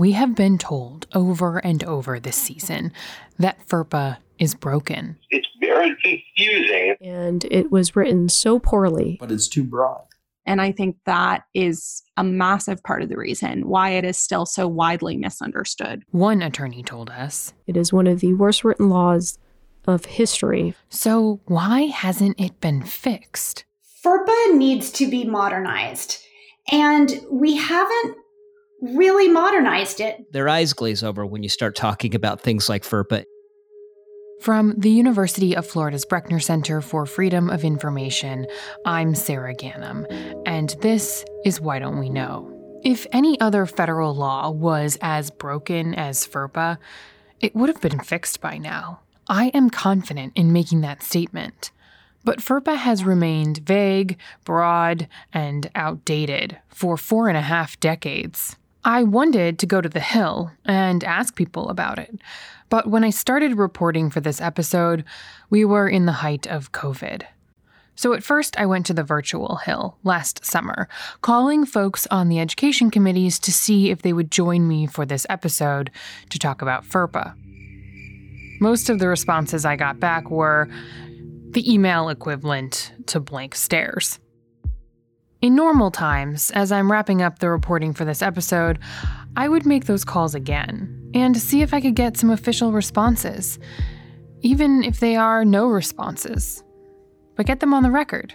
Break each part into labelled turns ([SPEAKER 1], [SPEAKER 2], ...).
[SPEAKER 1] We have been told over and over this season that FERPA is broken.
[SPEAKER 2] It's very confusing.
[SPEAKER 3] And it was written so poorly.
[SPEAKER 4] But it's too broad.
[SPEAKER 5] And I think that is a massive part of the reason why it is still so widely misunderstood.
[SPEAKER 1] One attorney told us
[SPEAKER 3] it is one of the worst written laws of history.
[SPEAKER 1] So, why hasn't it been fixed?
[SPEAKER 6] FERPA needs to be modernized, and we haven't really modernized it.
[SPEAKER 7] Their eyes glaze over when you start talking about things like FERPA.
[SPEAKER 1] From the University of Florida's Brechner Center for Freedom of Information, I'm Sarah Ganim, and this is Why Don't We Know? If any other federal law was as broken as FERPA, it would have been fixed by now. I am confident in making that statement. But FERPA has remained vague, broad, and outdated for four and a half decades. I wanted to go to the Hill and ask people about it. But when I started reporting for this episode, we were in the height of COVID. So at first, I went to the virtual Hill last summer, calling folks on the education committees to see if they would join me for this episode to talk about FERPA. Most of the responses I got back were the email equivalent to blank stares. In normal times, as I'm wrapping up the reporting for this episode, I would make those calls again and see if I could get some official responses, even if they are no responses, but get them on the record.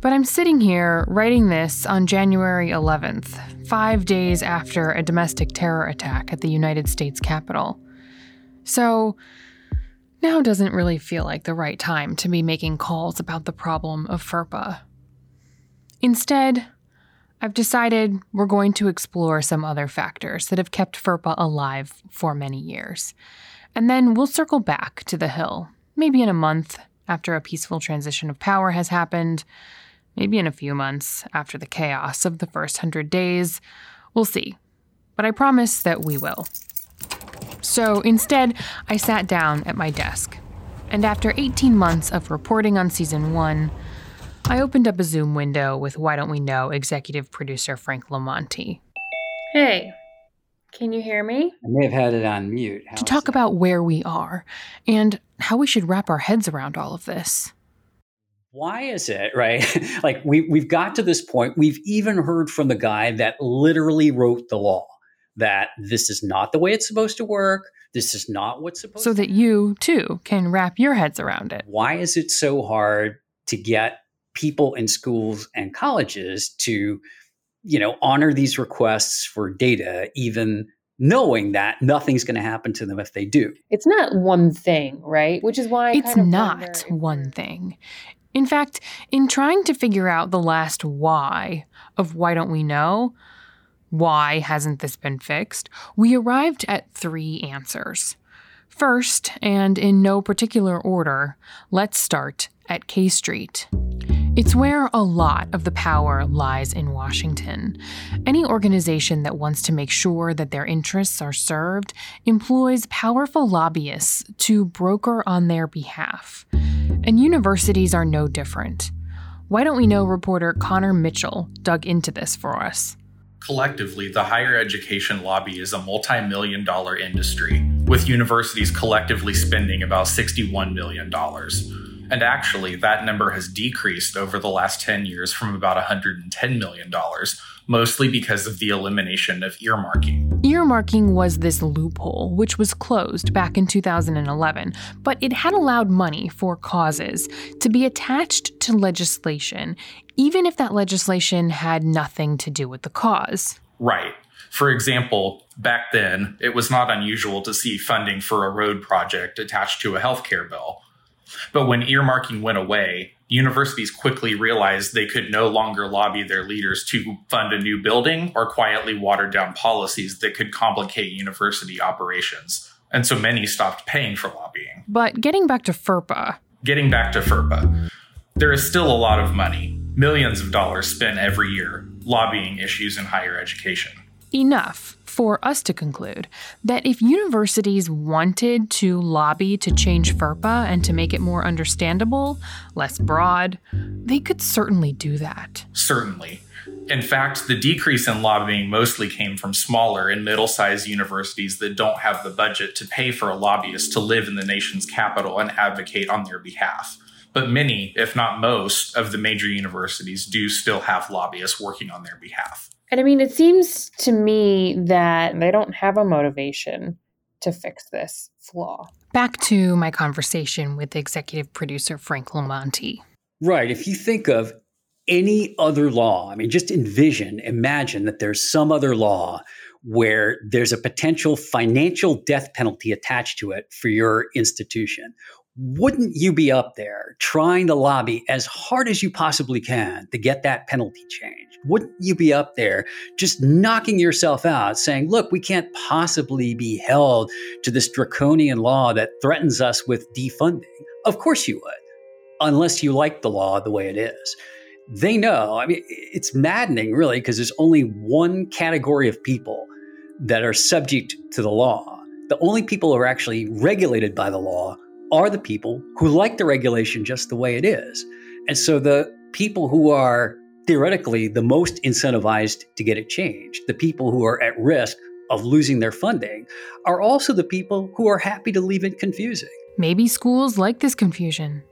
[SPEAKER 1] But I'm sitting here writing this on January 11th, five days after a domestic terror attack at the United States Capitol. So, now doesn't really feel like the right time to be making calls about the problem of FERPA. Instead, I've decided we're going to explore some other factors that have kept FERPA alive for many years. And then we'll circle back to the Hill, maybe in a month after a peaceful transition of power has happened, maybe in a few months after the chaos of the first hundred days. We'll see. But I promise that we will. So instead, I sat down at my desk. And after 18 months of reporting on season one, I opened up a Zoom window with Why Don't We Know executive producer Frank LoMonte. Hey, can you hear me?
[SPEAKER 8] I may have had it on mute.
[SPEAKER 1] How to talk that? about where we are and how we should wrap our heads around all of this.
[SPEAKER 8] Why is it, right? like we, we've got to this point, we've even heard from the guy that literally wrote the law that this is not the way it's supposed to work. This is not what's supposed
[SPEAKER 1] so that you too can wrap your heads around it.
[SPEAKER 8] Why is it so hard to get people in schools and colleges to you know honor these requests for data even knowing that nothing's going to happen to them if they do.
[SPEAKER 9] It's not one thing right? Which is why I
[SPEAKER 1] it's not one thing. In fact in trying to figure out the last why of why don't we know why hasn't this been fixed we arrived at three answers. First, and in no particular order, let's start at K Street. It's where a lot of the power lies in Washington. Any organization that wants to make sure that their interests are served employs powerful lobbyists to broker on their behalf. And universities are no different. Why don't we know reporter Connor Mitchell dug into this for us?
[SPEAKER 10] Collectively, the higher education lobby is a multi million dollar industry, with universities collectively spending about $61 million. And actually, that number has decreased over the last 10 years from about $110 million, mostly because of the elimination of earmarking.
[SPEAKER 1] Earmarking was this loophole, which was closed back in 2011, but it had allowed money for causes to be attached to legislation, even if that legislation had nothing to do with the cause.
[SPEAKER 10] Right. For example, back then, it was not unusual to see funding for a road project attached to a healthcare bill. But when earmarking went away, universities quickly realized they could no longer lobby their leaders to fund a new building or quietly water down policies that could complicate university operations. And so many stopped paying for lobbying.
[SPEAKER 1] But getting back to FERPA.
[SPEAKER 10] Getting back to FERPA. There is still a lot of money, millions of dollars spent every year lobbying issues in higher education.
[SPEAKER 1] Enough for us to conclude that if universities wanted to lobby to change FERPA and to make it more understandable, less broad, they could certainly do that.
[SPEAKER 10] Certainly. In fact, the decrease in lobbying mostly came from smaller and middle sized universities that don't have the budget to pay for a lobbyist to live in the nation's capital and advocate on their behalf. But many, if not most, of the major universities do still have lobbyists working on their behalf.
[SPEAKER 9] And I mean, it seems to me that they don't have a motivation to fix this flaw.
[SPEAKER 1] Back to my conversation with the executive producer Frank LoMonte.
[SPEAKER 8] Right. If you think of any other law, I mean, just envision, imagine that there's some other law where there's a potential financial death penalty attached to it for your institution. Wouldn't you be up there trying to lobby as hard as you possibly can to get that penalty changed? Wouldn't you be up there just knocking yourself out saying, look, we can't possibly be held to this draconian law that threatens us with defunding? Of course you would, unless you like the law the way it is they know. I mean, it's maddening, really, because there's only one category of people that are subject to the law. The only people who are actually regulated by the law are the people who like the regulation just the way it is. And so the people who are theoretically the most incentivized to get it changed, the people who are at risk of losing their funding, are also the people who are happy to leave it confusing.
[SPEAKER 1] Maybe schools like this confusion.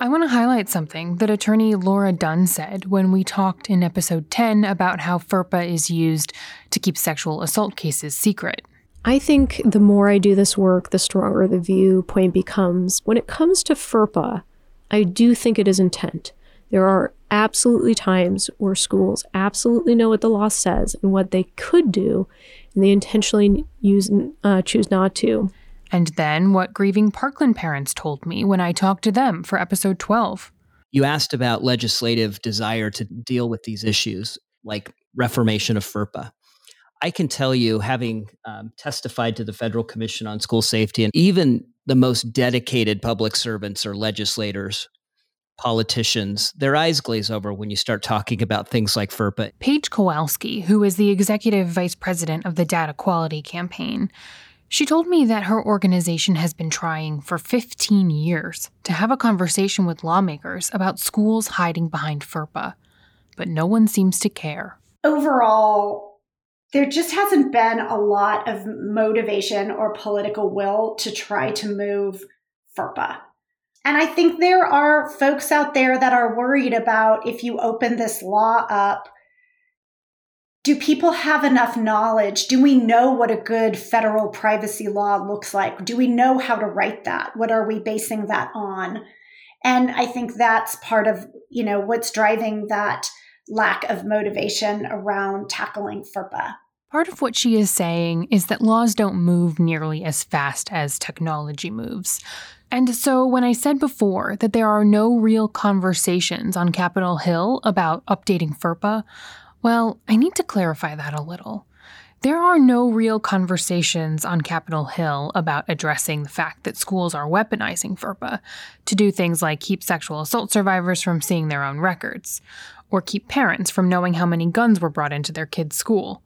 [SPEAKER 1] I want to highlight something that attorney Laura Dunn said when we talked in episode 10 about how FERPA is used to keep sexual assault cases secret.
[SPEAKER 3] I think the more I do this work, the stronger the viewpoint becomes. When it comes to FERPA, I do think it is intent. There are absolutely times where schools absolutely know what the law says and what they could do, and they intentionally use uh, choose not to.
[SPEAKER 1] And then what grieving Parkland parents told me when I talked to them for episode 12.
[SPEAKER 7] You asked about legislative desire to deal with these issues, like reformation of FERPA. I can tell you, having um, testified to the Federal Commission on School Safety, and even the most dedicated public servants or legislators, politicians, their eyes glaze over when you start talking about things like FERPA.
[SPEAKER 1] Paige Kowalski, who is the executive vice president of the Data Quality Campaign, she told me that her organization has been trying for 15 years to have a conversation with lawmakers about schools hiding behind FERPA, but no one seems to care.
[SPEAKER 6] Overall, there just hasn't been a lot of motivation or political will to try to move FERPA. And I think there are folks out there that are worried about if you open this law up, do people have enough knowledge? Do we know what a good federal privacy law looks like? Do we know how to write that? What are we basing that on? And I think that's part of, you know, what's driving that lack of motivation around tackling FERPA.
[SPEAKER 1] Part of what she is saying is that laws don't move nearly as fast as technology moves. And so, when I said before that there are no real conversations on Capitol Hill about updating FERPA, well, I need to clarify that a little. There are no real conversations on Capitol Hill about addressing the fact that schools are weaponizing FERPA to do things like keep sexual assault survivors from seeing their own records, or keep parents from knowing how many guns were brought into their kids' school.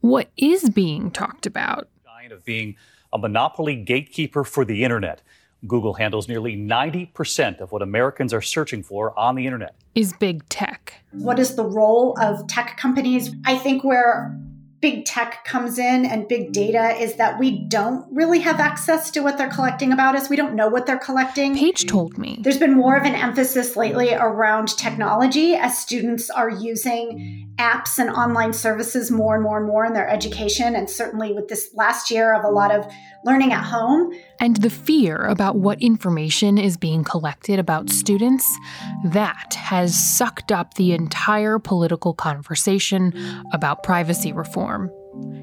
[SPEAKER 1] What is being talked about?
[SPEAKER 4] Of being a monopoly gatekeeper for the internet. Google handles nearly 90% of what Americans are searching for on the internet.
[SPEAKER 1] Is big tech.
[SPEAKER 6] What is the role of tech companies? I think where big tech comes in and big mm. data is that we don't really have access to what they're collecting about us. We don't know what they're collecting.
[SPEAKER 1] Paige told me.
[SPEAKER 6] There's been more of an emphasis lately around technology as students are using apps and online services more and more and more in their education. And certainly with this last year of a lot of learning at home.
[SPEAKER 1] And the fear about what information is being collected about students, that has sucked up the entire political conversation about privacy reform.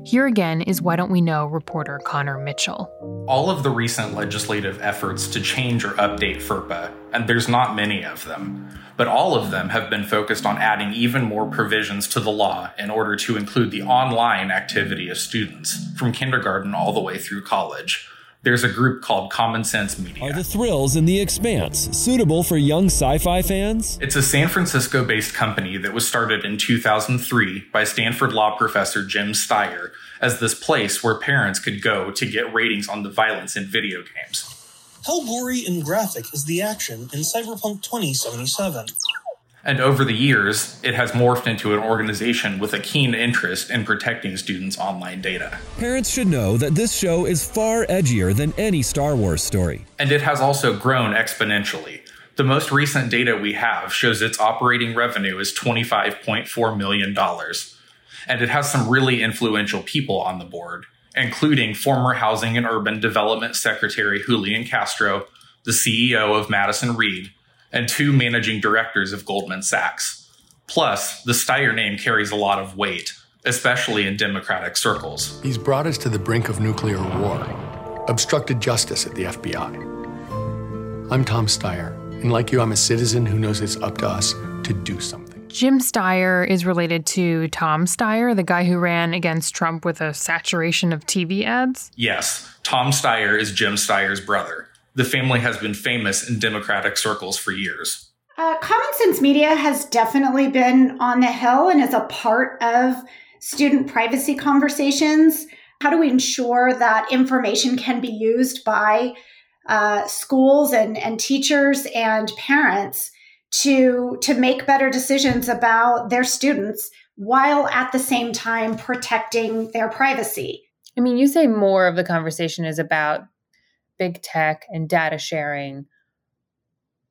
[SPEAKER 1] Here again is Why Don't We Know reporter Connor Mitchell.
[SPEAKER 10] All of the recent legislative efforts to change or update FERPA, and there's not many of them, but all of them have been focused on adding even more provisions to the law in order to include the online activity of students, from kindergarten all the way through college. There's a group called Common Sense Media.
[SPEAKER 11] Are the thrills in the expanse suitable for young sci fi fans?
[SPEAKER 10] It's a San Francisco based company that was started in 2003 by Stanford law professor Jim Steyer as this place where parents could go to get ratings on the violence in video games.
[SPEAKER 12] How gory and graphic is the action in Cyberpunk 2077?
[SPEAKER 10] And over the years, it has morphed into an organization with a keen interest in protecting students' online data.
[SPEAKER 11] Parents should know that this show is far edgier than any Star Wars story.
[SPEAKER 10] And it has also grown exponentially. The most recent data we have shows its operating revenue is $25.4 million. And it has some really influential people on the board, including former Housing and Urban Development Secretary Julian Castro, the CEO of Madison Reed, and two managing directors of Goldman Sachs. Plus, the Steyer name carries a lot of weight, especially in Democratic circles.
[SPEAKER 12] He's brought us to the brink of nuclear war, obstructed justice at the FBI. I'm Tom Steyer, and like you, I'm a citizen who knows it's up to us to do something.
[SPEAKER 1] Jim Steyer is related to Tom Steyer, the guy who ran against Trump with a saturation of TV ads?
[SPEAKER 10] Yes, Tom Steyer is Jim Steyer's brother. The family has been famous in Democratic circles for years.
[SPEAKER 6] Uh, Common Sense Media has definitely been on the Hill and is a part of student privacy conversations. How do we ensure that information can be used by uh, schools and, and teachers and parents to to make better decisions about their students while at the same time protecting their privacy.
[SPEAKER 9] I mean, you say more of the conversation is about big tech and data sharing.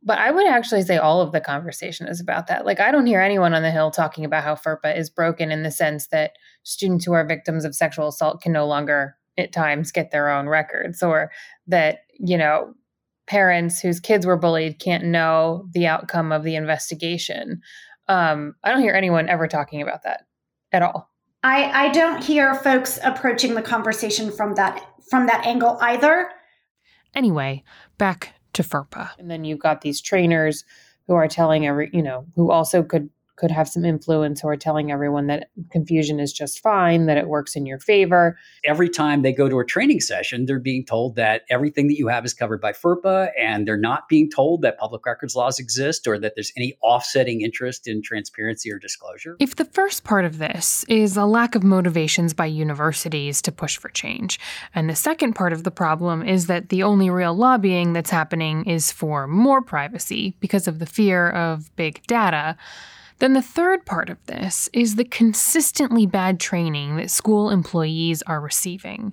[SPEAKER 9] But I would actually say all of the conversation is about that. Like, I don't hear anyone on the Hill talking about how FERPA is broken in the sense that students who are victims of sexual assault can no longer, at times, get their own records, or that, you know, parents whose kids were bullied can't know the outcome of the investigation. Um, I don't hear anyone ever talking about that at all.
[SPEAKER 6] I, I don't hear folks approaching the conversation from that from that angle either.
[SPEAKER 1] Anyway, back to FERPA.
[SPEAKER 9] And then you've got these trainers who are telling every, you know, who also could could have some influence who are telling everyone that confusion is just fine, that it works in your favor.
[SPEAKER 8] Every time they go to a training session, they're being told that everything that you have is covered by FERPA, and they're not being told that public records laws exist or that there's any offsetting interest in transparency or disclosure.
[SPEAKER 1] If the first part of this is a lack of motivations by universities to push for change, and the second part of the problem is that the only real lobbying that's happening is for more privacy because of the fear of big data, then the third part of this is the consistently bad training that school employees are receiving.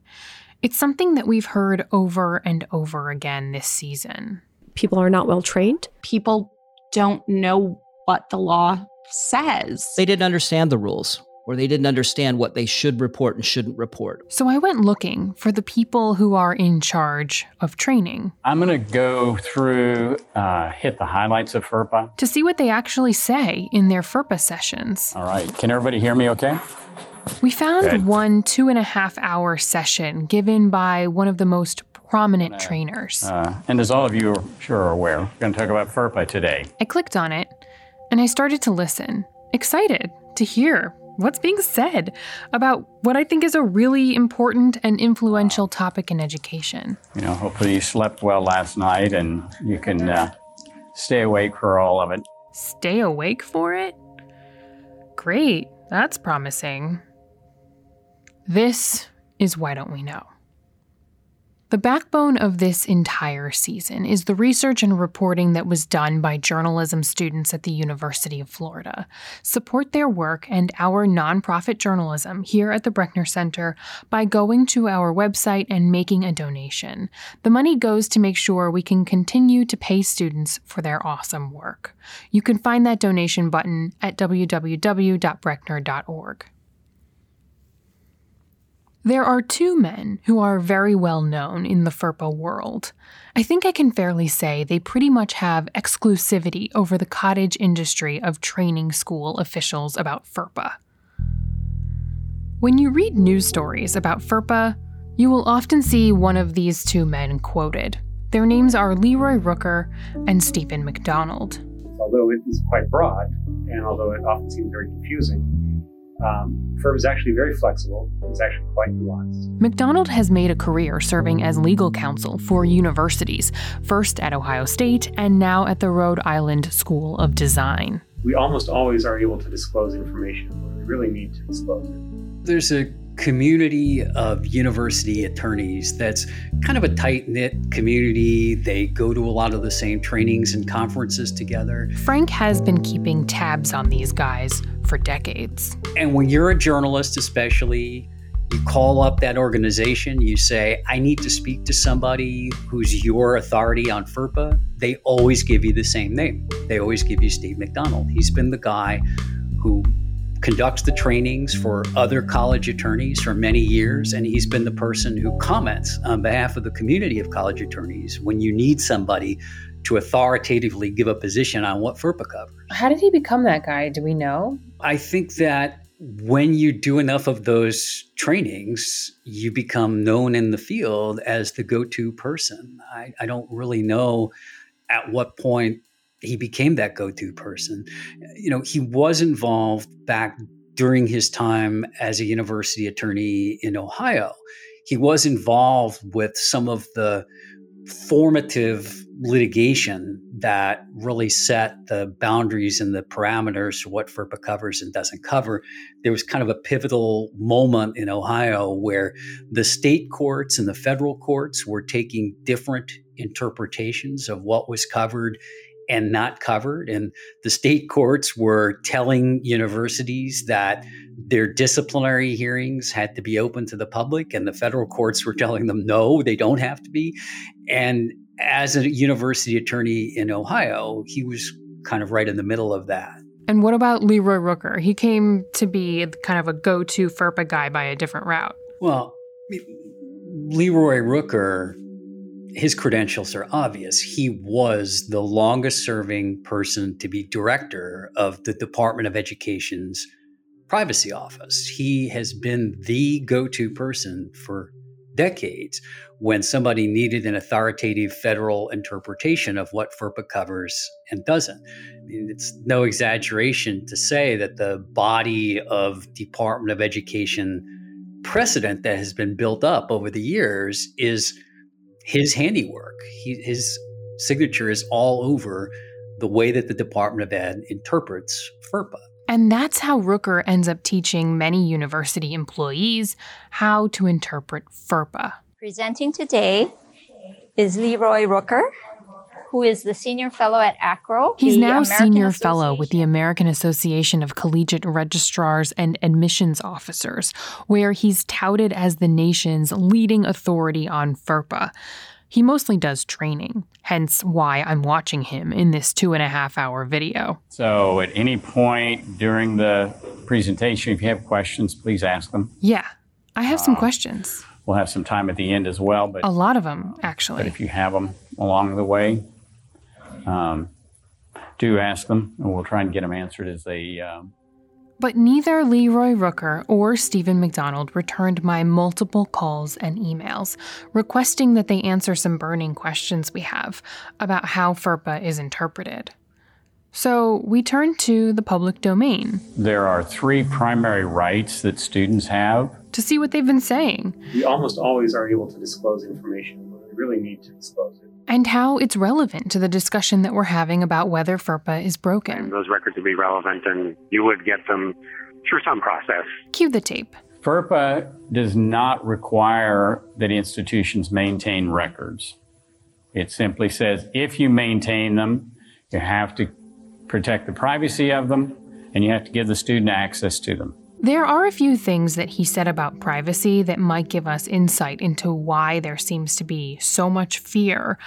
[SPEAKER 1] It's something that we've heard over and over again this season.
[SPEAKER 3] People are not well trained.
[SPEAKER 5] People don't know what the law says.
[SPEAKER 7] They didn't understand the rules or they didn't understand what they should report and shouldn't report.
[SPEAKER 1] So I went looking for the people who are in charge of training.
[SPEAKER 13] I'm going to go through, uh, hit the highlights of FERPA.
[SPEAKER 1] To see what they actually say in their FERPA sessions.
[SPEAKER 13] All right. Can everybody hear me okay?
[SPEAKER 1] We found
[SPEAKER 13] Good.
[SPEAKER 1] one two and a half hour session given by one of the most prominent trainers.
[SPEAKER 13] Uh, and as all of you are sure are aware, we're going to talk about FERPA today.
[SPEAKER 1] I clicked on it and I started to listen, excited to hear what's being said about what I think is a really important and influential topic in education.
[SPEAKER 13] You know, hopefully you slept well last night and you can uh, stay awake for all of it.
[SPEAKER 1] Stay awake for it? Great, that's promising. This is Why Don't We Know? The backbone of this entire season is the research and reporting that was done by journalism students at the University of Florida. Support their work and our nonprofit journalism here at the Brechner Center by going to our website and making a donation. The money goes to make sure we can continue to pay students for their awesome work. You can find that donation button at www.brechner.org. There are two men who are very well known in the FERPA world. I think I can fairly say they pretty much have exclusivity over the cottage industry of training school officials about FERPA. When you read news stories about FERPA, you will often see one of these two men quoted. Their names are Leroy Rooker and Stephen McDonald.
[SPEAKER 14] Although it is quite broad, and although it often seems very confusing, um, FERPA is actually very flexible. It's actually quite nuanced.
[SPEAKER 1] McDonald has made a career serving as legal counsel for universities, first at Ohio State and now at the Rhode Island School of Design.
[SPEAKER 14] We almost always are able to disclose information when we really need to disclose it.
[SPEAKER 8] There's a community of university attorneys that's kind of a tight knit community. They go to a lot of the same trainings and conferences together.
[SPEAKER 1] Frank has been keeping tabs on these guys for decades.
[SPEAKER 8] And when you're a journalist, especially, you call up that organization, you say, I need to speak to somebody who's your authority on FERPA. They always give you the same name. They always give you Steve McDonald. He's been the guy who conducts the trainings for other college attorneys for many years, and he's been the person who comments on behalf of the community of college attorneys when you need somebody to authoritatively give a position on what FERPA covers.
[SPEAKER 9] How did he become that guy? Do we know?
[SPEAKER 8] I think that when you do enough of those trainings, you become known in the field as the go to person. I, I don't really know at what point he became that go-to person. You know, he was involved back during his time as a university attorney in Ohio. He was involved with some of the formative litigation that really set the boundaries and the parameters for what FERPA covers and doesn't cover. There was kind of a pivotal moment in Ohio where the state courts and the federal courts were taking different interpretations of what was covered and not covered. And the state courts were telling universities that their disciplinary hearings had to be open to the public, and the federal courts were telling them no, they don't have to be. And as a university attorney in Ohio, he was kind of right in the middle of that.
[SPEAKER 1] And what about Leroy Rooker? He came to be kind of a go to FERPA guy by a different route.
[SPEAKER 8] Well, Leroy Rooker his credentials are obvious. He was the longest serving person to be director of the Department of Education's privacy office. He has been the go to person for decades when somebody needed an authoritative federal interpretation of what FERPA covers and doesn't. I mean, it's no exaggeration to say that the body of Department of Education precedent that has been built up over the years is his handiwork. He, his signature is all over the way that the Department of Ed interprets FERPA.
[SPEAKER 1] And that's how Rooker ends up teaching many university employees how to interpret FERPA.
[SPEAKER 15] Presenting today is Leroy Rooker, who is the senior fellow at AACRAO.
[SPEAKER 1] He's now senior fellow with the American Association of Collegiate Registrars and Admissions Officers, where he's touted as the nation's leading authority on FERPA. He mostly does training, hence why I'm watching him in this two and a half hour video.
[SPEAKER 13] So, at any point during the presentation, if you have questions, please ask them.
[SPEAKER 1] Yeah, I have some uh, questions.
[SPEAKER 13] We'll have some time at the end as well, but
[SPEAKER 1] a lot of them actually.
[SPEAKER 13] But if you have them along the way, um, do ask them, and we'll try and get them answered as they. Um,
[SPEAKER 1] but neither Leroy Rooker or Stephen McDonald returned my multiple calls and emails requesting that they answer some burning questions we have about how FERPA is interpreted. So we turn to the public domain.
[SPEAKER 13] There are three primary rights that students have
[SPEAKER 1] to see what they've been saying.
[SPEAKER 14] We almost always are able to disclose information, but we really need to disclose it
[SPEAKER 1] and how it's relevant to the discussion that we're having about whether FERPA is broken.
[SPEAKER 16] And those records would be relevant, and you would get them through some process.
[SPEAKER 1] Cue the tape.
[SPEAKER 13] FERPA does not require that institutions maintain records. It simply says if you maintain them, you have to protect the privacy of them and you have to give the student access to them.
[SPEAKER 1] There are a few things that he said about privacy that might give us insight into why there seems to be so much fear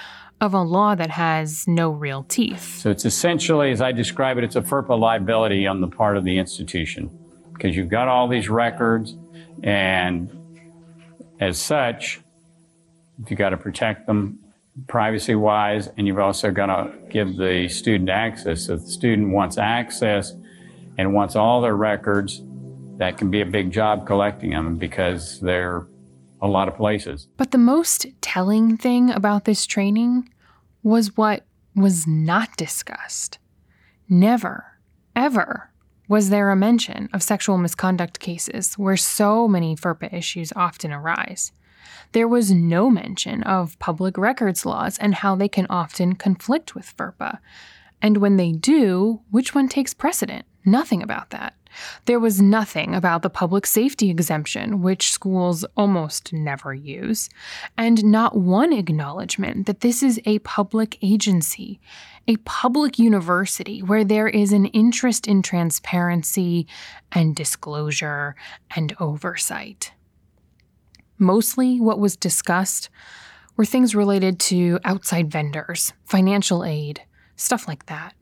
[SPEAKER 1] of a law that has no real teeth.
[SPEAKER 13] So it's essentially, as I describe it, it's a FERPA liability on the part of the institution because you've got all these records, and as such, you've got to protect them privacy wise, and you've also got to give the student access. So if the student wants access and wants all their records, that can be a big job collecting them because they're a lot of places.
[SPEAKER 1] But the most telling thing about this training was what was not discussed. Never, ever was there a mention of sexual misconduct cases where so many FERPA issues often arise. There was no mention of public records laws and how they can often conflict with FERPA. And when they do, which one takes precedent? Nothing about that. There was nothing about the public safety exemption, which schools almost never use, and not one acknowledgement that this is a public agency, a public university where there is an interest in transparency and disclosure and oversight. Mostly what was discussed were things related to outside vendors, financial aid, stuff like that.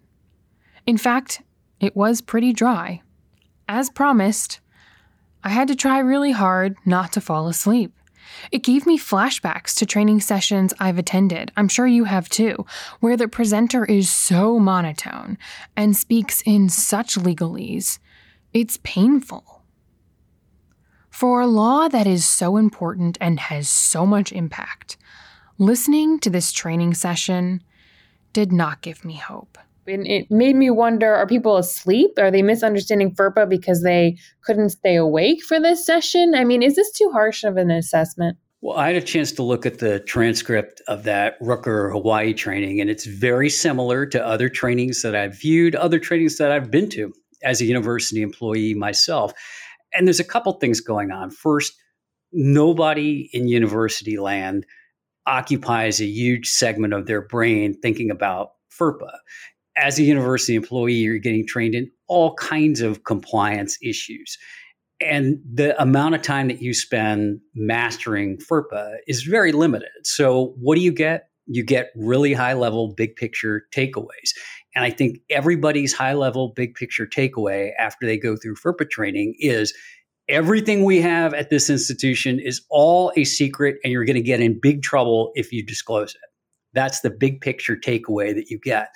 [SPEAKER 1] In fact, it was pretty dry. As promised, I had to try really hard not to fall asleep. It gave me flashbacks to training sessions I've attended, I'm sure you have too, where the presenter is so monotone and speaks in such legalese. It's painful. For a law that is so important and has so much impact, listening to this training session did not give me hope
[SPEAKER 9] and it made me wonder are people asleep? Are they misunderstanding ferpa because they couldn't stay awake for this session? I mean is this too harsh of an assessment?
[SPEAKER 8] Well i had a chance to look at the transcript of that rooker hawaii training and it's very similar to other trainings that i've viewed other trainings that i've been to as a university employee myself. And there's a couple things going on. First nobody in university land occupies a huge segment of their brain thinking about FERPA as a university employee, you're getting trained in all kinds of compliance issues. And the amount of time that you spend mastering FERPA is very limited. So, what do you get? You get really high level, big picture takeaways. And I think everybody's high level, big picture takeaway after they go through FERPA training is everything we have at this institution is all a secret, and you're going to get in big trouble if you disclose it. That's the big picture takeaway that you get.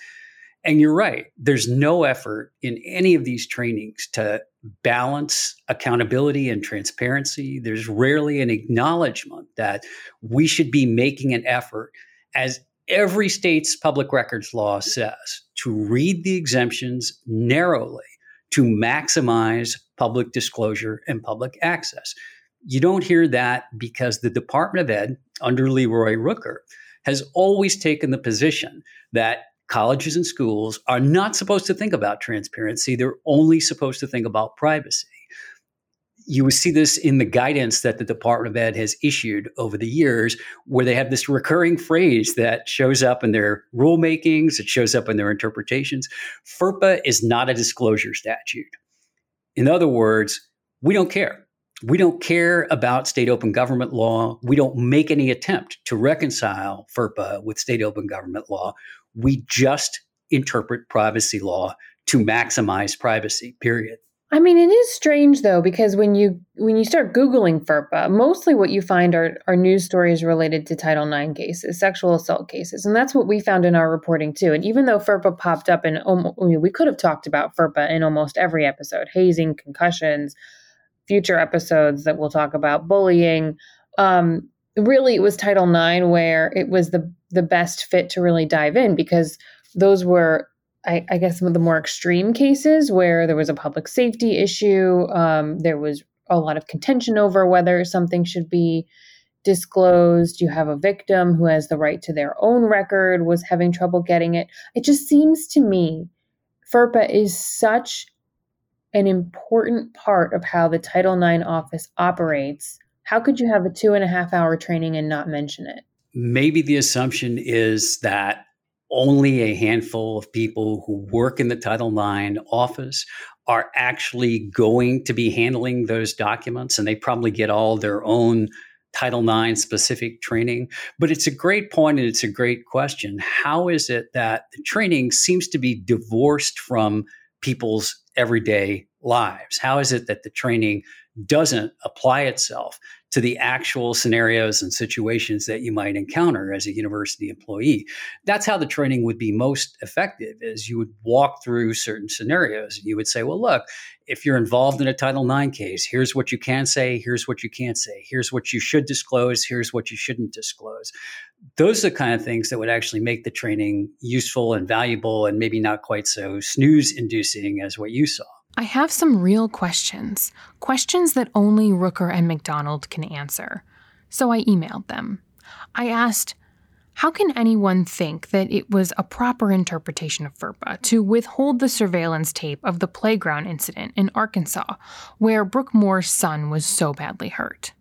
[SPEAKER 8] And you're right. There's no effort in any of these trainings to balance accountability and transparency. There's rarely an acknowledgement that we should be making an effort, as every state's public records law says, to read the exemptions narrowly to maximize public disclosure and public access. You don't hear that because the Department of Ed, under Leroy Rooker, has always taken the position that colleges and schools are not supposed to think about transparency. They're only supposed to think about privacy. You will see this in the guidance that the Department of Ed has issued over the years, where they have this recurring phrase that shows up in their rulemakings, it shows up in their interpretations. FERPA is not a disclosure statute. In other words, we don't care. We don't care about state open government law. We don't make any attempt to reconcile FERPA with state open government law. We just interpret privacy law to maximize privacy, period.
[SPEAKER 9] I mean, it is strange though because when you when you start googling FERPA, mostly what you find are are news stories related to Title IX cases, sexual assault cases, and that's what we found in our reporting too. And even though FERPA popped up in, I mean, we could have talked about FERPA in almost every episode: hazing, concussions, future episodes that we'll talk about bullying. Um, really, it was Title IX where it was the the best fit to really dive in because those were I, I, guess some of the more extreme cases where there was a public safety issue. Um, there was a lot of contention over whether something should be disclosed. You have a victim who has the right to their own record, was having trouble getting it. It just seems to me FERPA is such an important part of how the Title IX office operates. How could you have a two and a half hour training and not mention it?
[SPEAKER 8] Maybe the assumption is that only a handful of people who work in the Title IX office are actually going to be handling those documents, and they probably get all their own Title IX specific training. But it's a great point and it's a great question. How is it that the training seems to be divorced from people's everyday lives? How is it that the training doesn't apply itself to the actual scenarios and situations that you might encounter as a university employee. That's how the training would be most effective is you would walk through certain scenarios and you would say, well, look, if you're involved in a Title IX case, here's what you can say, here's what you can't say, here's what you should disclose, here's what you shouldn't disclose. Those are the kind of things that would actually make the training useful and valuable and maybe not quite so snooze inducing as what you saw.
[SPEAKER 1] I have some real questions, questions that only Rooker and McDonald can answer. So I emailed them. I asked, How can anyone think that it was a proper interpretation of FERPA to withhold the surveillance tape of the playground incident in Arkansas, where Brooke Moore's son was so badly hurt?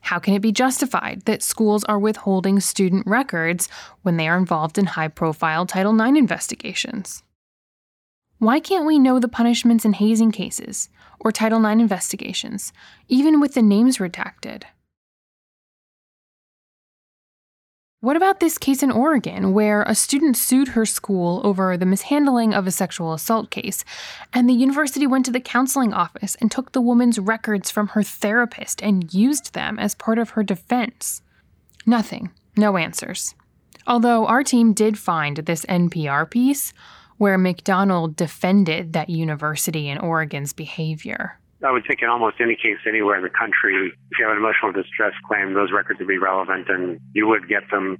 [SPEAKER 1] How can it be justified that schools are withholding student records when they are involved in high profile Title IX investigations? Why can't we know the punishments in hazing cases or Title IX investigations, even with the names redacted? What about this case in Oregon where a student sued her school over the mishandling of a sexual assault case, and the university went to the counseling office and took the woman's records from her therapist and used them as part of her defense? Nothing. No answers. Although our team did find this NPR piece where McDonald defended that university in Oregon's behavior.
[SPEAKER 16] I would think in almost any case anywhere in the country, if you have an emotional distress claim, those records would be relevant and you would get them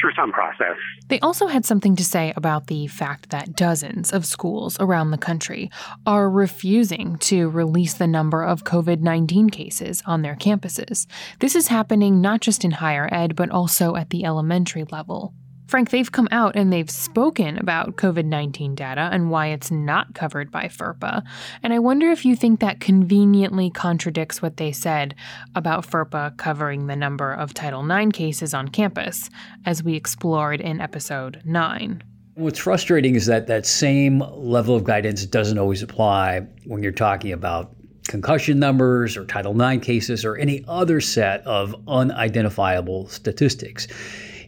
[SPEAKER 16] through some process.
[SPEAKER 1] They also had something to say about the fact that dozens of schools around the country are refusing to release the number of COVID 19 cases on their campuses. This is happening not just in higher ed, but also at the elementary level. Frank, they've come out and they've spoken about COVID 19 data and why it's not covered by FERPA. And I wonder if you think that conveniently contradicts what they said about FERPA covering the number of Title IX cases on campus, as we explored in episode 9.
[SPEAKER 8] What's frustrating is that that same level of guidance doesn't always apply when you're talking about concussion numbers or Title IX cases or any other set of unidentifiable statistics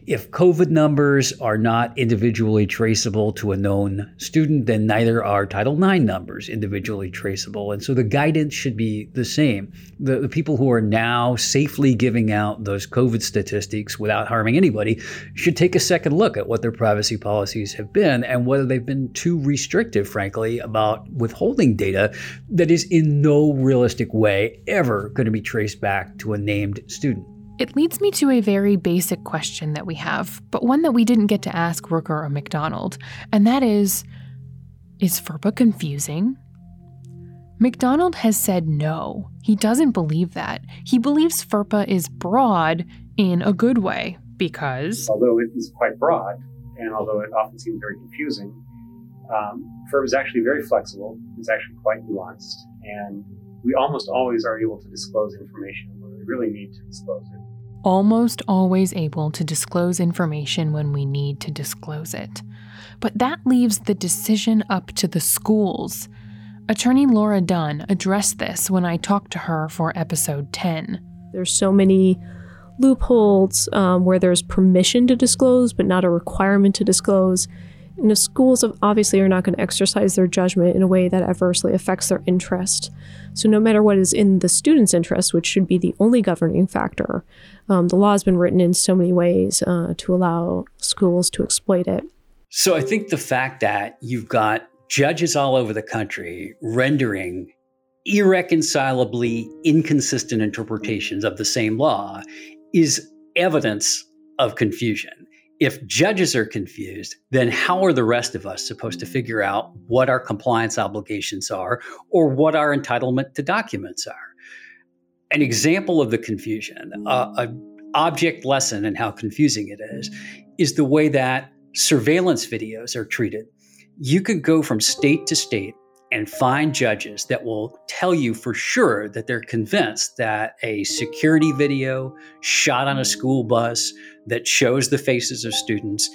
[SPEAKER 8] if COVID numbers are not individually traceable to a known student, then neither are Title IX numbers individually traceable. And so the guidance should be the same. The, the, people who are now safely giving out those COVID statistics without harming anybody should take a second look at what their privacy policies have been and whether they've been too restrictive, frankly, about withholding data that is in no realistic way ever going to be traced back to a named student.
[SPEAKER 1] It leads me to a very basic question that we have, but one that we didn't get to ask Rooker or McDonald, and that is Is FERPA confusing? McDonald has said no. He doesn't believe that. He believes FERPA is broad in a good way because.
[SPEAKER 14] Although it is quite broad, and although it often seems very confusing, um, FERPA is actually very flexible, it's actually quite nuanced, and we almost always are able to disclose information really need to disclose it
[SPEAKER 1] almost always able to disclose information when we need to disclose it. But that leaves the decision up to the schools. Attorney Laura Dunn addressed this when I talked to her for episode 10.
[SPEAKER 3] There's so many loopholes um, where there's permission to disclose, but not a requirement to disclose. And the schools obviously are not going to exercise their judgment in a way that adversely affects their interest. So, no matter what is in the student's interest, which should be the only governing factor, um, the law has been written in so many ways uh, to allow schools to exploit it.
[SPEAKER 8] So, I think the fact that you've got judges all over the country rendering irreconcilably inconsistent interpretations of the same law is evidence of confusion if judges are confused, then how are the rest of us supposed to figure out what our compliance obligations are or what our entitlement to documents are? An example of the confusion, uh, an object lesson in how confusing it is, is the way that surveillance videos are treated. You could go from state to state and find judges that will tell you for sure that they're convinced that a security video shot on a school bus that shows the faces of students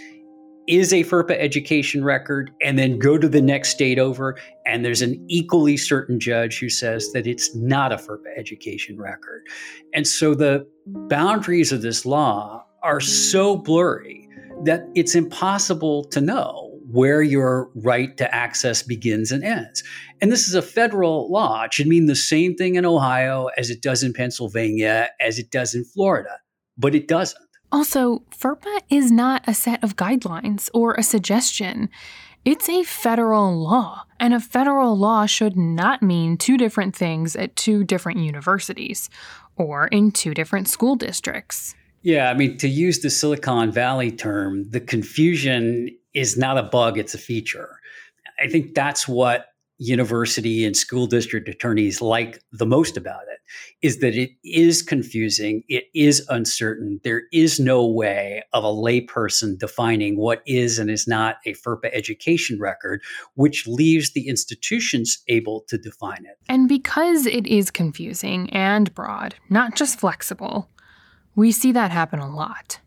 [SPEAKER 8] is a FERPA education record, and then go to the next state over, and there's an equally certain judge who says that it's not a FERPA education record. And so the boundaries of this law are so blurry that it's impossible to know where your right to access begins and ends. And this is a federal law. It should mean the same thing in Ohio as it does in Pennsylvania, as it does in Florida, but it doesn't.
[SPEAKER 1] Also, FERPA is not a set of guidelines or a suggestion. It's a federal law, and a federal law should not mean two different things at two different universities or in two different school districts.
[SPEAKER 8] Yeah, I mean, to use the Silicon Valley term, the confusion is not a bug, it's a feature. I think that's what university and school district attorneys like the most about it is that it is confusing, it is uncertain. There is no way of a layperson defining what is and is not a FERPA education record, which leaves the institutions able to define it.
[SPEAKER 1] And because it is confusing and broad, not just flexible, we see that happen a lot.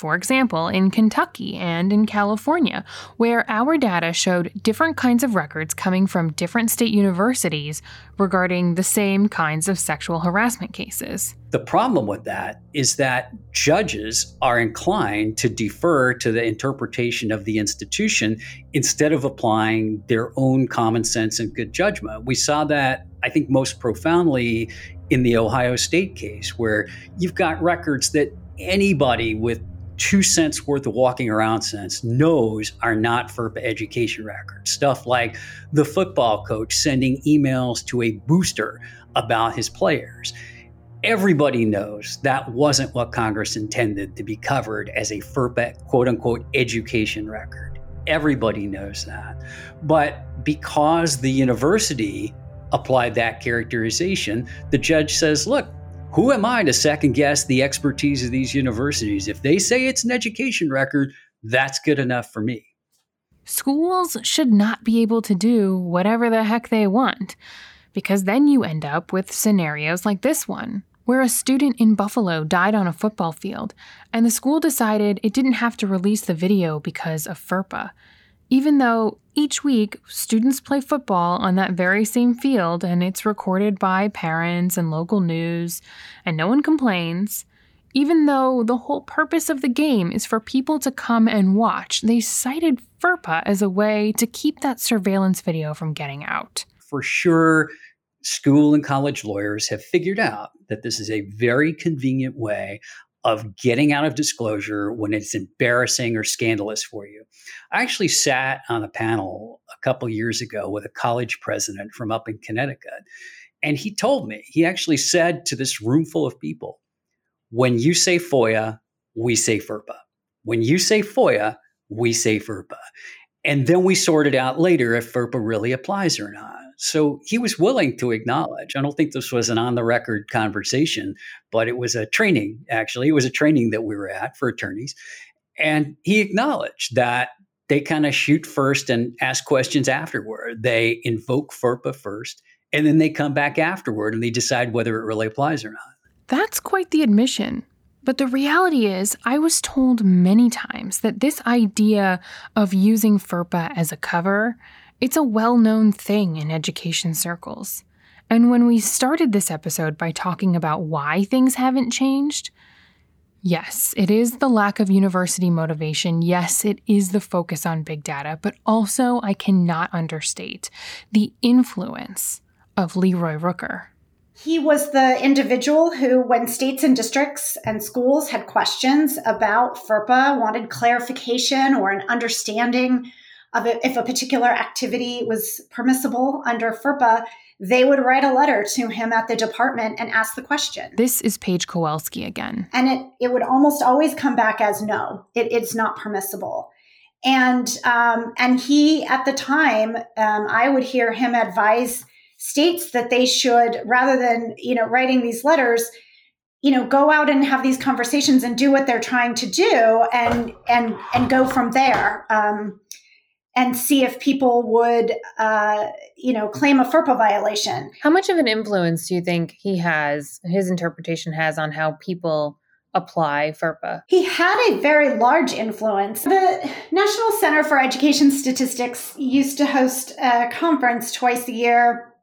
[SPEAKER 1] For example, in Kentucky and in California, where our data showed different kinds of records coming from different state universities regarding the same kinds of sexual harassment cases.
[SPEAKER 8] The problem with that is that judges are inclined to defer to the interpretation of the institution instead of applying their own common sense and good judgment. We saw that, I think, most profoundly in the Ohio State case, where you've got records that anybody with two cents worth of walking around sense knows are not FERPA education records. Stuff like the football coach sending emails to a booster about his players. Everybody knows that wasn't what Congress intended to be covered as a FERPA quote unquote education record. Everybody knows that. But because the university applied that characterization, the judge says, look, who am I to second guess the expertise of these universities? If they say it's an education record, that's good enough for me.
[SPEAKER 1] Schools should not be able to do whatever the heck they want, because then you end up with scenarios like this one, where a student in Buffalo died on a football field, and the school decided it didn't have to release the video because of FERPA even though each week students play football on that very same field and it's recorded by parents and local news and no one complains, even though the whole purpose of the game is for people to come and watch, they cited FERPA as a way to keep that surveillance video from getting out.
[SPEAKER 8] For sure, school and college lawyers have figured out that this is a very convenient way of getting out of disclosure when it's embarrassing or scandalous for you. I actually sat on a panel a couple years ago with a college president from up in Connecticut. And he told me, he actually said to this room full of people, when you say FOIA, we say FERPA. When you say FOIA, we say FERPA. And then we sorted out later if FERPA really applies or not. So he was willing to acknowledge. I don't think this was an on the record conversation, but it was a training, actually. It was a training that we were at for attorneys. And he acknowledged that they kind of shoot first and ask questions afterward. They invoke FERPA first, and then they come back afterward and they decide whether it really applies or not.
[SPEAKER 1] That's quite the admission. But the reality is, I was told many times that this idea of using FERPA as a cover it's a well known thing in education circles. And when we started this episode by talking about why things haven't changed, yes, it is the lack of university motivation. Yes, it is the focus on big data. But also, I cannot understate the influence of Leroy Rooker.
[SPEAKER 6] He was the individual who, when states and districts and schools had questions about FERPA, wanted clarification or an understanding of it, if a particular activity was permissible under FERPA, they would write a letter to him at the department and ask the question.
[SPEAKER 1] This is Paige Kowalski again.
[SPEAKER 6] And it, it would almost always come back as no, it, it's not permissible. And um, and he at the time, um, I would hear him advise states that they should, rather than you know writing these letters, you know, go out and have these conversations and do what they're trying to do, and and and go from there. Um, and see if people would, uh, you know, claim a FERPA violation.
[SPEAKER 9] How much of an influence do you think he has, his interpretation has on how people apply FERPA?
[SPEAKER 6] He had a very large influence. The National Center for Education Statistics used to host a conference twice a year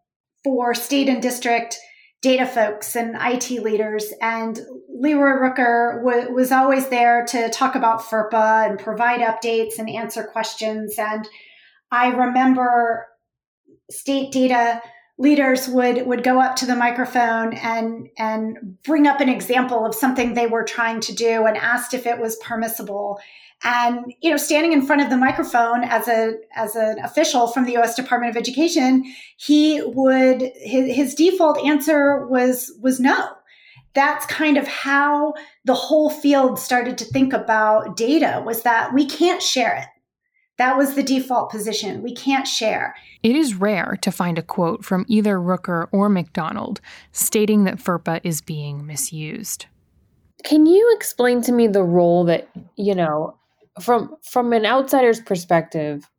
[SPEAKER 6] for state and district data folks and IT leaders. And Leroy Rooker w- was always there to talk about FERPA and provide updates and answer questions. And I remember state data leaders would would go up to the microphone and and bring up an example of something they were trying to do and asked if it was permissible and you know standing in front of the microphone as a as an official from the US Department of Education he would his, his default answer was was no that's kind of how the whole field started to think about data was that we can't share it That was the default position. We can't share.
[SPEAKER 1] It is rare to find a quote from either Rooker or McDonald stating that FERPA is being misused.
[SPEAKER 9] Can you explain to me the role that, you know, from from an outsider's perspective,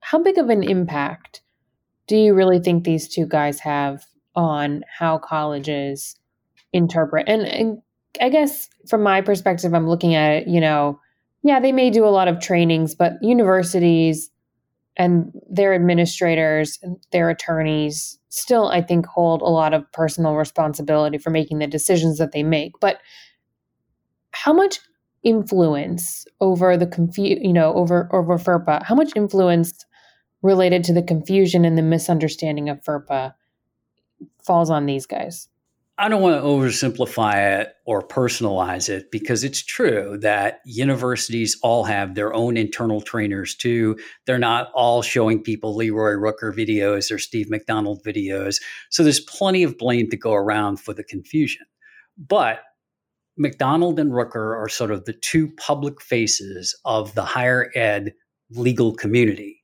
[SPEAKER 9] how big of an impact do you really think these two guys have on how colleges interpret? And, and I guess from my perspective, I'm looking at it, you know, yeah, they may do a lot of trainings, but universities and their administrators, their attorneys still, I think, hold a lot of personal responsibility for making the decisions that they make. But how much influence over the confu- you know, over over FERPA, how much influence related to the confusion and the misunderstanding of FERPA falls on these guys?
[SPEAKER 8] I don't want to oversimplify it or personalize it because it's true that universities all have their own internal trainers too. They're not all showing people Leroy Rooker videos or Steve McDonald videos. So there's plenty of blame to go around for the confusion. But McDonald and Rooker are sort of the two public faces of the higher ed legal community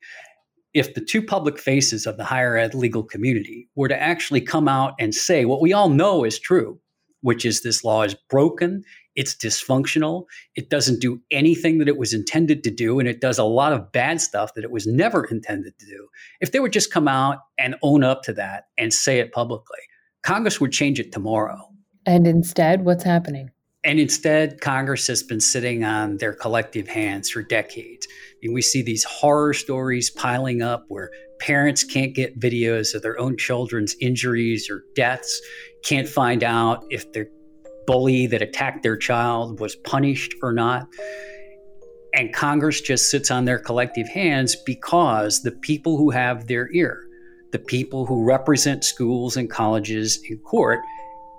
[SPEAKER 8] if the two public faces of the higher ed legal community were to actually come out and say what we all know is true, which is this law is broken, it's dysfunctional, it doesn't do anything that it was intended to do, and it does a lot of bad stuff that it was never intended to do. If they would just come out and own up to that and say it publicly, Congress would change it tomorrow.
[SPEAKER 9] And instead, what's happening?
[SPEAKER 8] And instead, Congress has been sitting on their collective hands for decades. I mean, we see these horror stories piling up where parents can't get videos of their own children's injuries or deaths, can't find out if their bully that attacked their child was punished or not. And Congress just sits on their collective hands because the people who have their ear, the people who represent schools and colleges in court,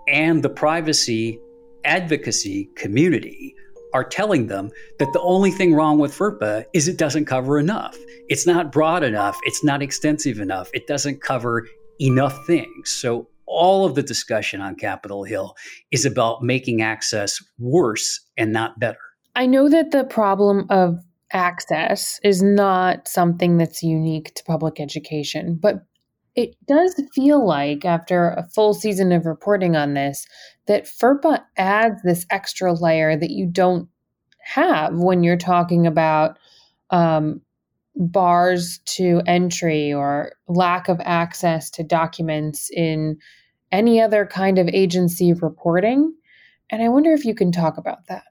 [SPEAKER 8] and the privacy advocacy community are telling them that the only thing wrong with FERPA is it doesn't cover enough. It's not broad enough. It's not extensive enough. It doesn't cover enough things. So all of the discussion on Capitol Hill is about making access worse and not better.
[SPEAKER 9] I know that the problem of access is not something that's unique to public education, but it does feel like, after a full season of reporting on this, that FERPA adds this extra layer that you don't have when you're talking about um, bars to entry or lack of access to documents in any other kind of agency reporting. And I wonder if you can talk about that.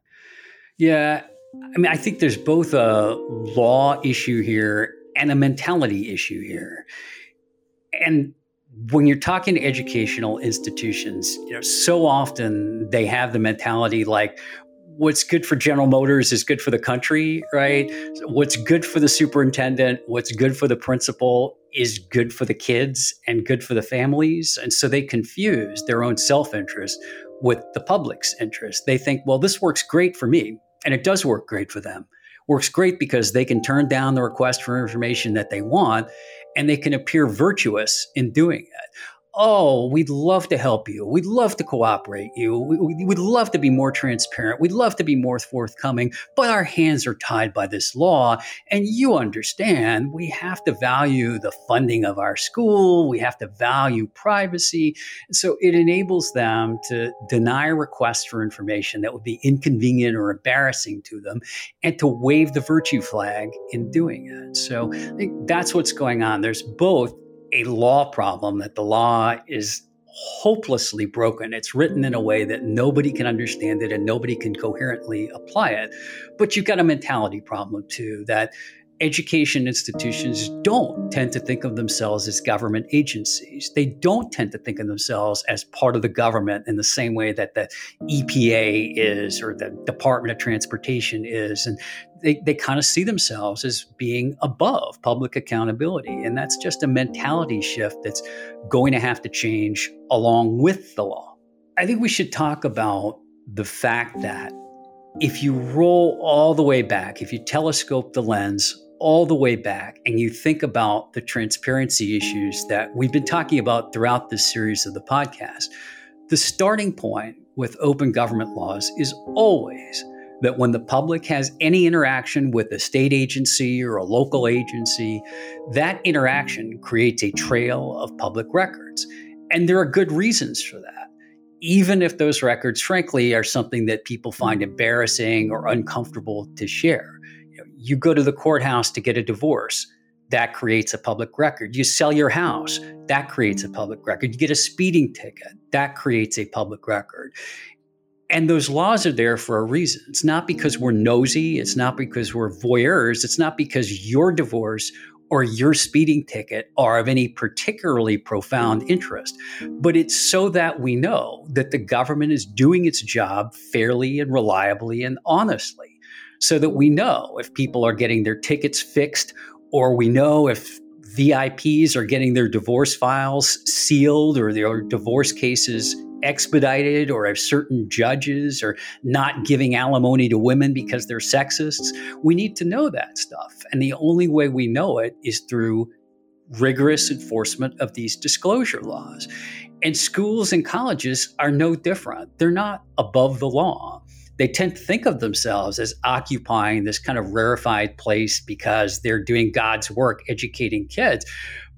[SPEAKER 8] Yeah. I mean, I think there's both a law issue here and a mentality issue here and when you're talking to educational institutions, you know, so often they have the mentality like, what's good for General Motors is good for the country, right? What's good for the superintendent, what's good for the principal is good for the kids and good for the families. And so they confuse their own self interest with the public's interest. They think, well, this works great for me. And it does work great for them. Works great because they can turn down the request for information that they want and they can appear virtuous in doing it oh, we'd love to help you. We'd love to cooperate you. We, would love to be more transparent. We'd love to be more forthcoming, but our hands are tied by this law. And you understand we have to value the funding of our school. We have to value privacy. So it enables them to deny requests for information that would be inconvenient or embarrassing to them and to wave the virtue flag in doing it. So that's what's going on. There's both a law problem that the law is hopelessly broken. It's written in a way that nobody can understand it and nobody can coherently apply it. But you've got a mentality problem too that education institutions don't tend to think of themselves as government agencies. They don't tend to think of themselves as part of the government in the same way that the EPA is or the Department of Transportation is. And they, they kind of see themselves as being above public accountability. And that's just a mentality shift that's going to have to change along with the law. I think we should talk about the fact that if you roll all the way back, if you telescope the lens all the way back and you think about the transparency issues that we've been talking about throughout this series of the podcast, the starting point with open government laws is always that when the public has any interaction with a state agency or a local agency, that interaction creates a trail of public records. And there are good reasons for that. Even if those records, frankly, are something that people find embarrassing or uncomfortable to share. You, go to the courthouse to get a divorce that creates a public record. You sell your house, that creates a public record. You get a speeding ticket, that creates a public record. And those laws are there for a reason. It's not because we're nosy, it's not because we're voyeurs, it's not because your divorce or your speeding ticket are of any particularly profound interest, but it's so that we know that the government is doing its job fairly and reliably and honestly, so that we know if people are getting their tickets fixed or we know if VIPs are getting their divorce files sealed or their divorce cases expedited or if certain judges are not giving alimony to women because they're sexists. We need to know that stuff. And the only way we know it is through rigorous enforcement of these disclosure laws. And schools and colleges are no different. They're not above the law they tend to think of themselves as occupying this kind of rarefied place because they're doing God's work educating kids.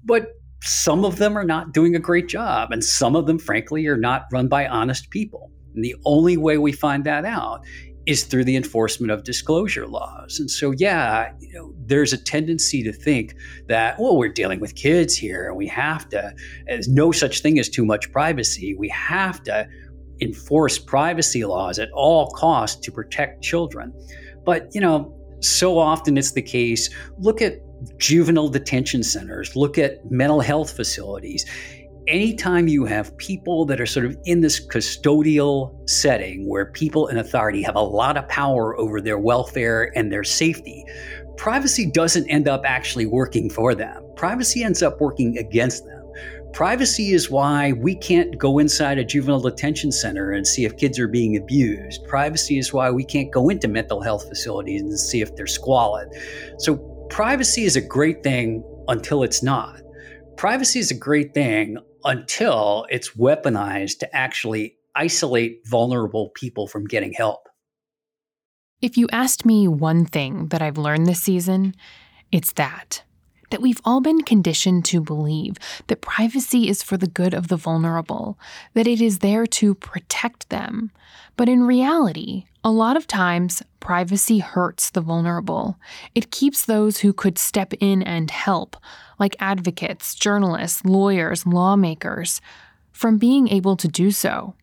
[SPEAKER 8] But some of them are not doing a great job, and some of them, frankly, are not run by honest people. And the only way we find that out is through the enforcement of disclosure laws. And so, yeah, you know, there's a tendency to think that, well, we're dealing with kids here, and we have to. There's no such thing as too much privacy. We have to enforce privacy laws at all costs to protect children. But, you know, so often it's the case. Look at juvenile detention centers, look at mental health facilities. Anytime you have people that are sort of in this custodial setting where people in authority have a lot of power over their welfare and their safety, privacy doesn't end up actually working for them. Privacy ends up working against them. Privacy is why we can't go inside a juvenile detention center and see if kids are being abused. Privacy is why we can't go into mental health facilities and see if they're squalid. So, privacy is a great thing until it's not. Privacy is a great thing until it's weaponized to actually isolate vulnerable people from getting help.
[SPEAKER 1] If you asked me one thing that I've learned this season, it's that that we've all been conditioned to believe that privacy is for the good of the vulnerable, that it is there to protect them. But in reality, a lot of times, privacy hurts the vulnerable. It keeps those who could step in and help, like advocates, journalists, lawyers, lawmakers, from being able to do so.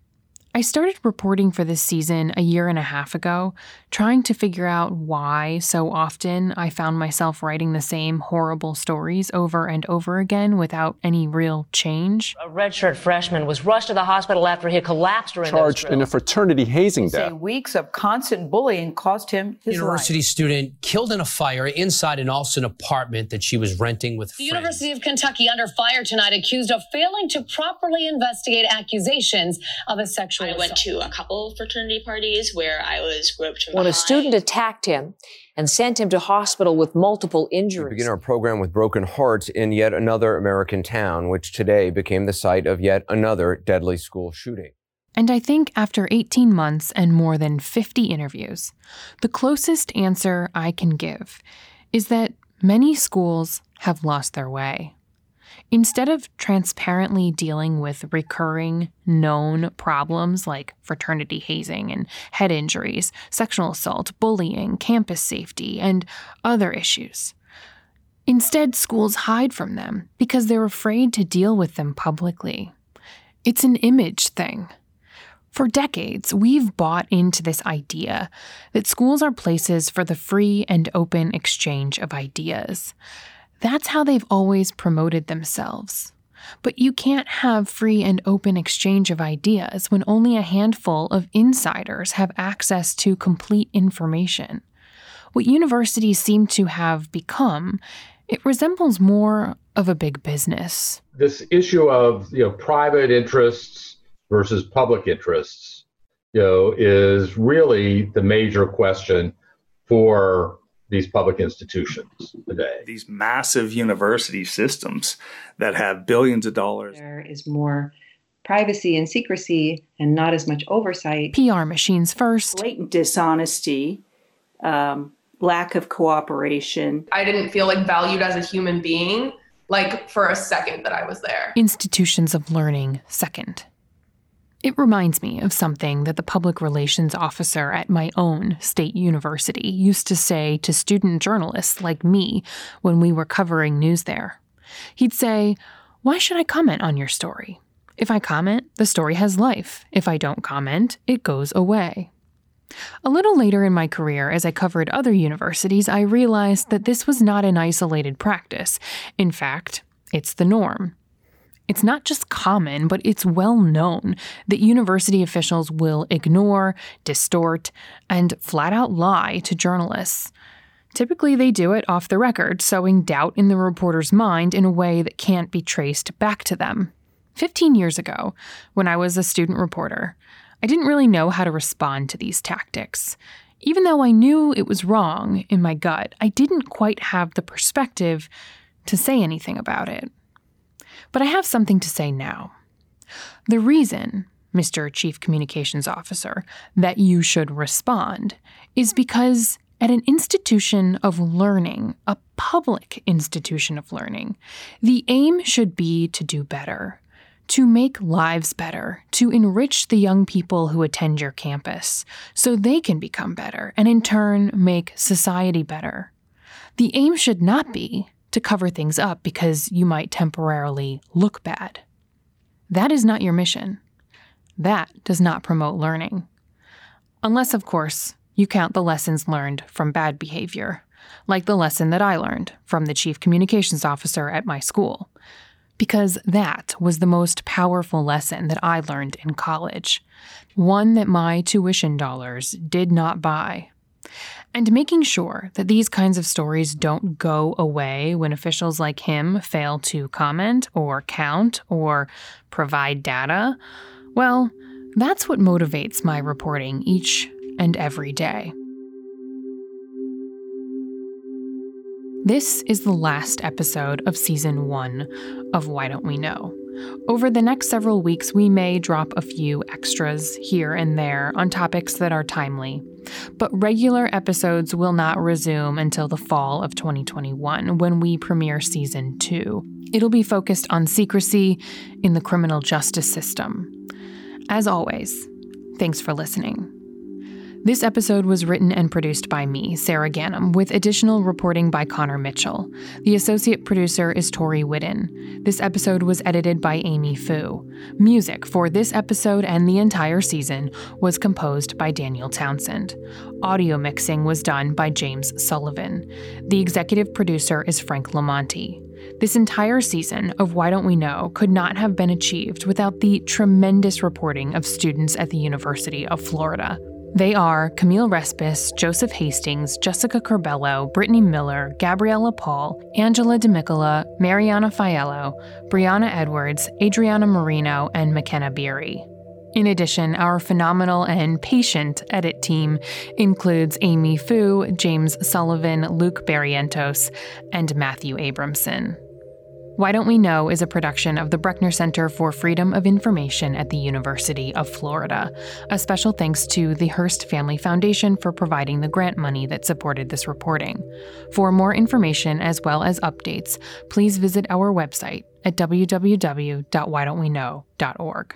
[SPEAKER 1] I started reporting for this season a year and a half ago, trying to figure out why so often I found myself writing the same horrible stories over and over again without any real change.
[SPEAKER 17] A redshirt freshman was rushed to the hospital after he collapsed during
[SPEAKER 18] charged in a fraternity hazing death.
[SPEAKER 19] Weeks of constant bullying cost him his
[SPEAKER 20] University
[SPEAKER 19] life.
[SPEAKER 20] student killed in a fire inside an Austin apartment that she was renting with.
[SPEAKER 21] The friends. University of Kentucky under fire tonight, accused of failing to properly investigate accusations of a sexual
[SPEAKER 22] I went to a couple fraternity parties where I was groped from
[SPEAKER 23] When
[SPEAKER 22] behind.
[SPEAKER 23] a student attacked him and sent him to hospital with multiple
[SPEAKER 24] We
[SPEAKER 23] injuries.
[SPEAKER 24] begin our program with broken hearts in yet another American town, which today became the site of yet another deadly school shooting.
[SPEAKER 1] And I think after 18 months and more than 50 interviews, the closest answer I can give is that many schools have lost their way. Instead of transparently dealing with recurring, known problems like fraternity hazing and head injuries, sexual assault, bullying, campus safety, and other issues, instead schools hide from them because they're afraid to deal with them publicly. It's an image thing. For decades, we've bought into this idea that schools are places for the free and open exchange of ideas. That's how they've always promoted themselves. But you can't have free and open exchange of ideas when only a handful of insiders have access to complete information. What universities seem to have become, it resembles more of a big business.
[SPEAKER 25] This issue of you know private interests versus public interests, you know, is really the major question for these public institutions today.
[SPEAKER 26] These massive university systems that have billions of dollars.
[SPEAKER 27] There is more
[SPEAKER 28] privacy and secrecy and not as much oversight.
[SPEAKER 1] PR machines first.
[SPEAKER 19] Blatant dishonesty, um, lack of cooperation.
[SPEAKER 29] I didn't feel like valued as a human being, like for a second that I was there.
[SPEAKER 1] Institutions of learning second. It reminds me of something that the public relations officer at my own state university used to say to student journalists like me when we were covering news there. He'd say, Why should I comment on your story? If I comment, the story has life. If I don't comment, it goes away. A little later in my career, as I covered other universities, I realized that this was not an isolated practice. In fact, it's the norm. It's not just common, but it's well known that university officials will ignore, distort, and flat out lie to journalists. Typically, they do it off the record, sowing doubt in the reporter's mind in a way that can't be traced back to them. 15 years ago, when I was a student reporter, I didn't really know how to respond to these tactics. Even though I knew it was wrong in my gut, I didn't quite have the perspective to say anything about it. But I have something to say now. The reason, Mr. Chief Communications Officer, that you should respond is because at an institution of learning, a public institution of learning, the aim should be to do better, to make lives better, to enrich the young people who attend your campus so they can become better and in turn make society better. The aim should not be to cover things up because you might temporarily look bad. That is not your mission. That does not promote learning. Unless, of course, you count the lessons learned from bad behavior, like the lesson that I learned from the chief communications officer at my school. Because that was the most powerful lesson that I learned in college, one that my tuition dollars did not buy and making sure that these kinds of stories don't go away when officials like him fail to comment or count or provide data, well, that's what motivates my reporting each and every day. This is the last episode of season one of Why Don't We Know? Over the next several weeks, we may drop a few extras here and there on topics that are timely. But regular episodes will not resume until the fall of 2021 when we premiere season two. It'll be focused on secrecy in the criminal justice system. As always, thanks for listening. This episode was written and produced by me, Sarah Gannam, with additional reporting by Connor Mitchell. The associate producer is Tori Whidden. This episode was edited by Amy Fu. Music for this episode and the entire season was composed by Daniel Townsend. Audio mixing was done by James Sullivan. The executive producer is Frank LoMonte. This entire season of Why Don't We Know could not have been achieved without the tremendous reporting of students at the University of Florida. They are Camille Respis, Joseph Hastings, Jessica Corbello, Brittany Miller, Gabriella Paul, Angela DeMicola, Mariana Fiello, Brianna Edwards, Adriana Marino, and McKenna Beery. In addition, our phenomenal and patient edit team includes Amy Fu, James Sullivan, Luke Barrientos, and Matthew Abramson. Why Don't We Know is a production of the Brechner Center for Freedom of Information at the University of Florida. A special thanks to the Hearst Family Foundation for providing the grant money that supported this reporting. For more information as well as updates, please visit our website at www.whydon'tweknow.org.